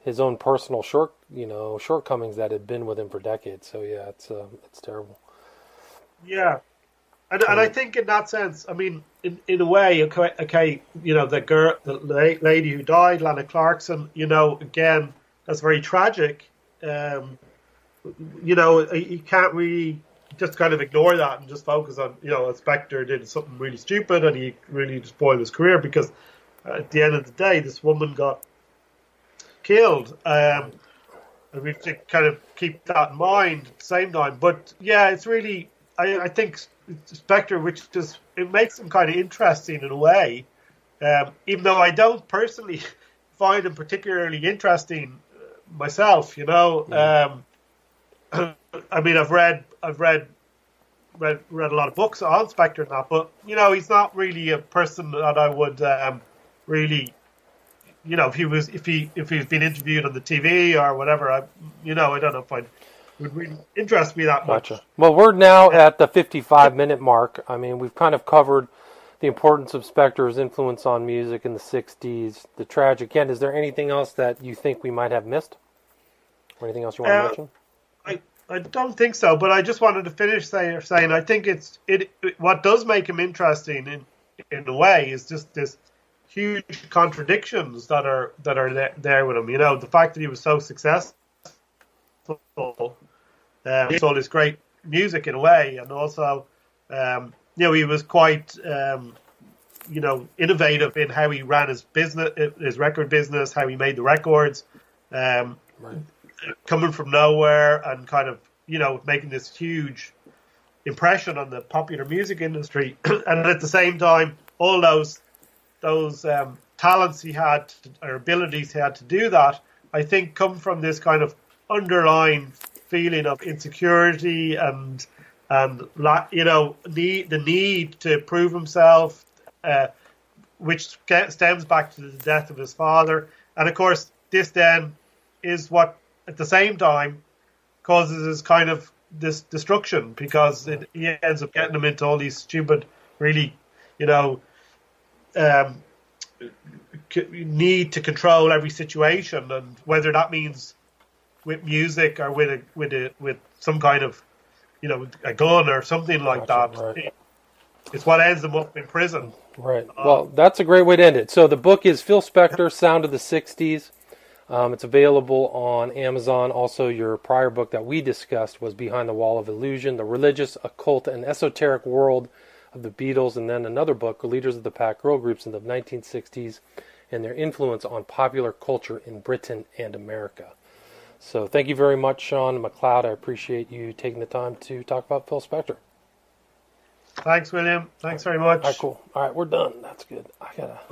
his own personal short, you know, shortcomings that had been with him for decades. So yeah, it's uh, it's terrible. Yeah, and, and I think in that sense, I mean, in, in a way, okay, okay, you know, the girl, the lady who died, Lana Clarkson, you know, again, that's very tragic. Um, you know, you can't really just kind of ignore that and just focus on, you know, a Spector did something really stupid and he really spoiled his career because at the end of the day, this woman got killed. Um, and we have to kind of keep that in mind at the same time. But yeah, it's really, I, I think Spector, which just, it makes them kind of interesting in a way. Um, even though I don't personally find them particularly interesting uh, myself, you know. Um, I mean, I've read, I've read, read, read a lot of books on Spector and that, but you know, he's not really a person that I would um, really you know, if he was if he if he's been interviewed on the TV or whatever, I you know, I don't know if I'd would really interest me that much. Gotcha. Well, we're now at the 55 minute mark. I mean, we've kind of covered the importance of Spector's influence on music in the 60s, the tragic end. Is there anything else that you think we might have missed? Or anything else you want uh, to mention? I, I don't think so, but I just wanted to finish say, saying I think it's it, it what does make him interesting in in a way is just this huge contradictions that are that are there with him. You know, the fact that he was so successful, um, he sold his great music in a way, and also, um, you know, he was quite um, you know innovative in how he ran his business, his record business, how he made the records, um, right. coming from nowhere and kind of you know making this huge impression on the popular music industry, and at the same time, all those those um, talents he had or abilities he had to do that, I think, come from this kind of underlying feeling of insecurity and and you know the the need to prove himself, uh, which stems back to the death of his father, and of course this then is what at the same time causes his kind of this destruction because it, he ends up getting him into all these stupid, really, you know, um, need to control every situation, and whether that means with music or with a with a with some kind of you know a gun or something like gotcha, that. Right. It's what ends them up in prison. Right. Um, well, that's a great way to end it. So the book is Phil Spector, Sound of the '60s. Um, it's available on Amazon. Also, your prior book that we discussed was Behind the Wall of Illusion: The Religious, Occult, and Esoteric World of the Beatles, and then another book, Leaders of the Pack Girl Groups in the 1960s and Their Influence on Popular Culture in Britain and America. So thank you very much, Sean MacLeod. I appreciate you taking the time to talk about Phil Spector. Thanks, William. Thanks very much. All right, cool. All right, we're done. That's good. I gotta.